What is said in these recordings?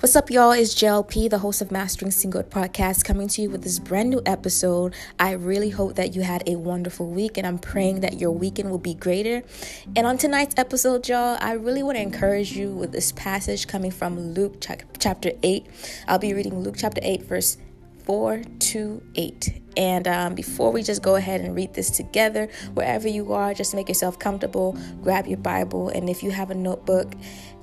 What's up, y'all? It's JLP, the host of Mastering Single podcast, coming to you with this brand new episode. I really hope that you had a wonderful week, and I'm praying that your weekend will be greater. And on tonight's episode, y'all, I really want to encourage you with this passage coming from Luke chapter 8. I'll be reading Luke chapter 8, verse 4 to 8. And um, before we just go ahead and read this together, wherever you are, just make yourself comfortable, grab your Bible, and if you have a notebook,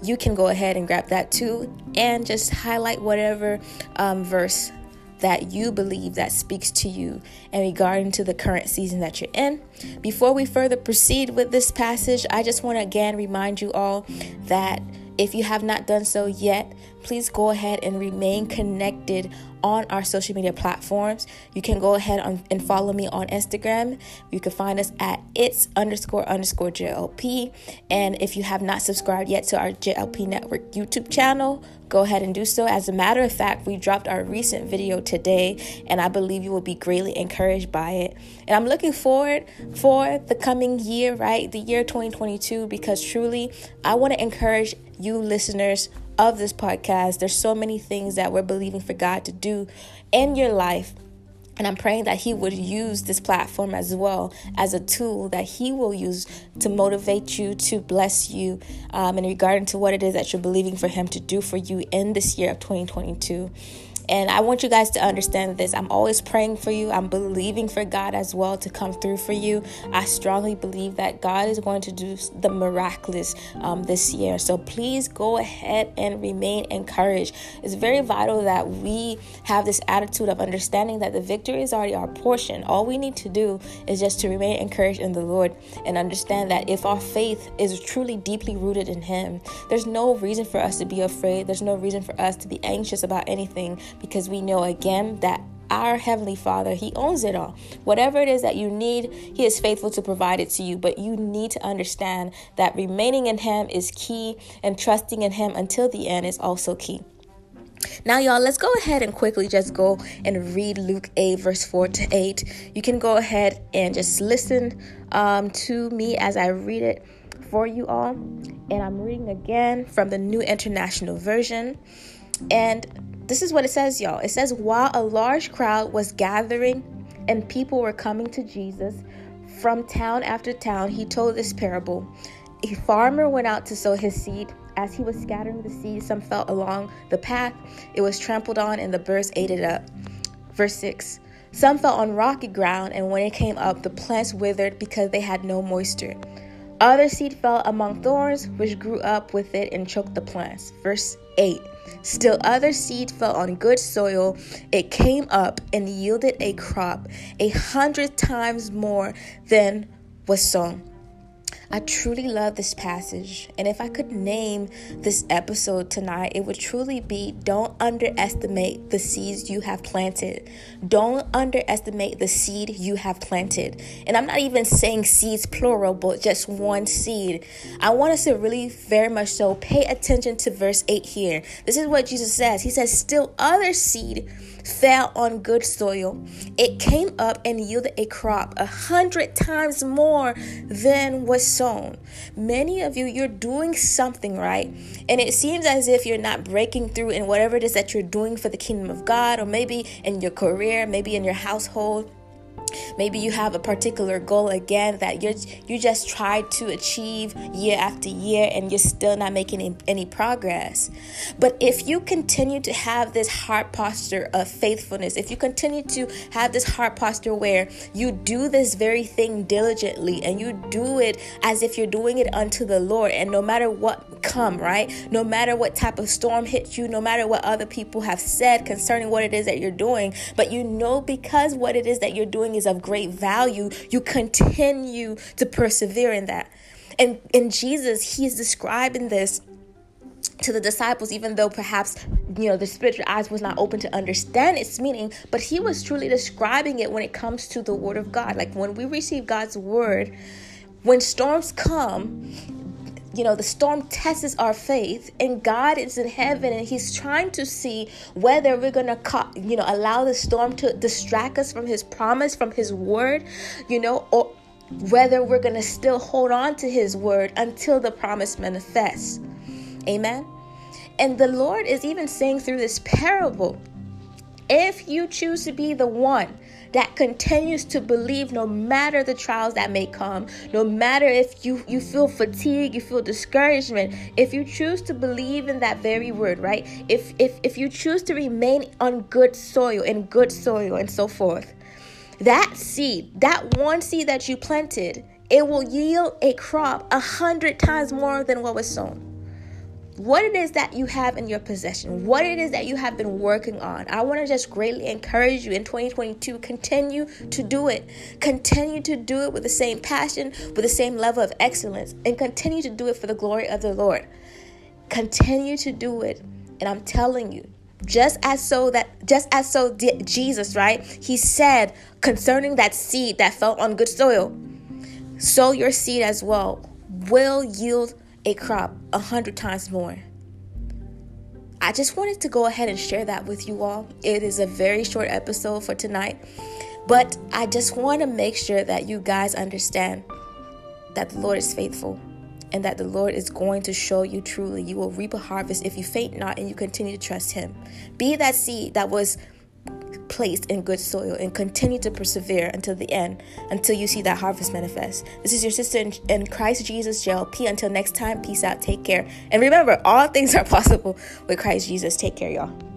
you can go ahead and grab that too, and just highlight whatever um, verse that you believe that speaks to you and regarding to the current season that you're in. Before we further proceed with this passage, I just want to again remind you all that if you have not done so yet, please go ahead and remain connected on our social media platforms. You can go ahead on, and follow me on Instagram. You can find us at it's underscore underscore JLP. And if you have not subscribed yet to our JLP Network YouTube channel, go ahead and do so. As a matter of fact, we dropped our recent video today, and I believe you will be greatly encouraged by it. And I'm looking forward for the coming year, right? The year 2022, because truly, I want to encourage you listeners of this podcast. There's so many things that we're believing for God to do in your life. And I'm praying that He would use this platform as well as a tool that He will use to motivate you, to bless you, um, in regard to what it is that you're believing for Him to do for you in this year of 2022. And I want you guys to understand this. I'm always praying for you. I'm believing for God as well to come through for you. I strongly believe that God is going to do the miraculous um, this year. So please go ahead and remain encouraged. It's very vital that we have this attitude of understanding that the victory is already our portion. All we need to do is just to remain encouraged in the Lord and understand that if our faith is truly deeply rooted in Him, there's no reason for us to be afraid. There's no reason for us to be anxious about anything because we know again that our Heavenly Father, He owns it all. Whatever it is that you need, He is faithful to provide it to you. But you need to understand that remaining in Him is key, and trusting in Him until the end is also key. Now, y'all, let's go ahead and quickly just go and read Luke 8, verse 4 to 8. You can go ahead and just listen um, to me as I read it for you all. And I'm reading again from the New International Version. And this is what it says, y'all. It says, While a large crowd was gathering and people were coming to Jesus from town after town, he told this parable. A farmer went out to sow his seed. As he was scattering the seed, some fell along the path. It was trampled on, and the birds ate it up. Verse 6 Some fell on rocky ground, and when it came up, the plants withered because they had no moisture. Other seed fell among thorns, which grew up with it and choked the plants. Verse 8 Still other seed fell on good soil. It came up and yielded a crop a hundred times more than was sown. I truly love this passage. And if I could name this episode tonight, it would truly be Don't underestimate the seeds you have planted. Don't underestimate the seed you have planted. And I'm not even saying seeds plural, but just one seed. I want us to really very much so pay attention to verse 8 here. This is what Jesus says. He says, Still other seed fell on good soil. It came up and yielded a crop a hundred times more than was sown. Many of you, you're doing something right, and it seems as if you're not breaking through in whatever it is that you're doing for the kingdom of God, or maybe in your career, maybe in your household Maybe you have a particular goal again that you you just tried to achieve year after year and you're still not making any, any progress. But if you continue to have this heart posture of faithfulness, if you continue to have this heart posture where you do this very thing diligently and you do it as if you're doing it unto the Lord and no matter what come, right? No matter what type of storm hits you, no matter what other people have said concerning what it is that you're doing, but you know because what it is that you're doing is of great value, you continue to persevere in that. And in Jesus, he is describing this to the disciples, even though perhaps you know the spiritual eyes was not open to understand its meaning, but he was truly describing it when it comes to the word of God. Like when we receive God's word, when storms come, you know, the storm tests our faith, and God is in heaven and He's trying to see whether we're going to, you know, allow the storm to distract us from His promise, from His word, you know, or whether we're to still hold on to His word until the promise manifests. Amen. and the Lord is even saying through this parable if you choose to be the one that continues to believe no matter the trials that may come, no matter if you, you feel fatigue, you feel discouragement, if you choose to believe in that very word, right? If if if you choose to remain on good soil, in good soil, and so forth, that seed, that one seed that you planted, it will yield a crop a hundred times more than what was sown what it is that you have in your possession, what it is that you have been working on. I want to just greatly encourage you in 2022 continue to do it. Continue to do it with the same passion, with the same level of excellence, and continue to do it for the glory of the Lord. Continue to do it. And I'm telling you, just as so that just as so did Jesus, right? He said concerning that seed that fell on good soil, sow your seed as well will yield a crop a hundred times more. I just wanted to go ahead and share that with you all. It is a very short episode for tonight, but I just want to make sure that you guys understand that the Lord is faithful and that the Lord is going to show you truly. You will reap a harvest if you faint not and you continue to trust Him. Be that seed that was placed in good soil and continue to persevere until the end, until you see that harvest manifest. This is your sister in, Christ Jesus, JLP. Until next time, peace out, take care. And remember, all things are possible with Christ Jesus. Take care, y'all.